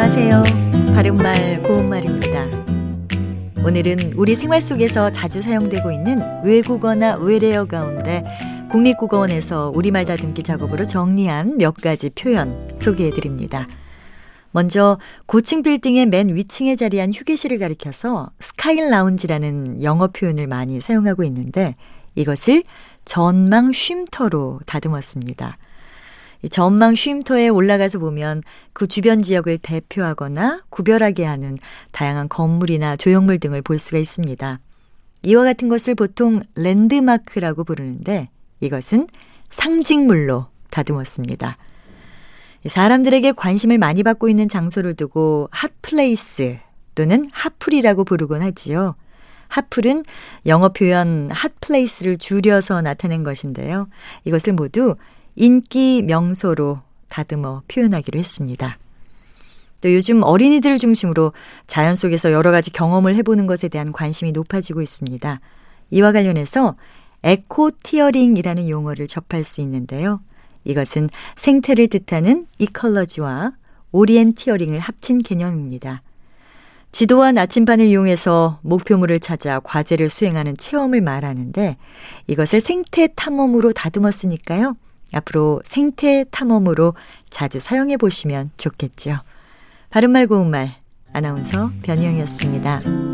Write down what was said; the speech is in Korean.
안녕하세요. 바른말 고운말입니다. 오늘은 우리 생활 속에서 자주 사용되고 있는 외국어나 외래어 가운데 국립국어원에서 우리말 다듬기 작업으로 정리한 몇 가지 표현 소개해 드립니다. 먼저 고층 빌딩의 맨 위층에 자리한 휴게실을 가리켜서 스카일 라운지라는 영어 표현을 많이 사용하고 있는데 이것을 전망 쉼터로 다듬었습니다. 전망 쉼터에 올라가서 보면 그 주변 지역을 대표하거나 구별하게 하는 다양한 건물이나 조형물 등을 볼 수가 있습니다. 이와 같은 것을 보통 랜드마크라고 부르는데 이것은 상징물로 다듬었습니다. 사람들에게 관심을 많이 받고 있는 장소를 두고 hot place 또는 핫플이라고 부르곤 하지요. 핫플은 영어 표현 hot place를 줄여서 나타낸 것인데요. 이것을 모두 인기 명소로 다듬어 표현하기로 했습니다. 또 요즘 어린이들을 중심으로 자연 속에서 여러 가지 경험을 해보는 것에 대한 관심이 높아지고 있습니다. 이와 관련해서 eco-teering이라는 용어를 접할 수 있는데요. 이것은 생태를 뜻하는 ecology와 오리엔티어링을 합친 개념입니다. 지도와 나침반을 이용해서 목표물을 찾아 과제를 수행하는 체험을 말하는데 이것을 생태 탐험으로 다듬었으니까요. 앞으로 생태 탐험으로 자주 사용해 보시면 좋겠죠. 바른말 고운말 아나운서 변희영이었습니다.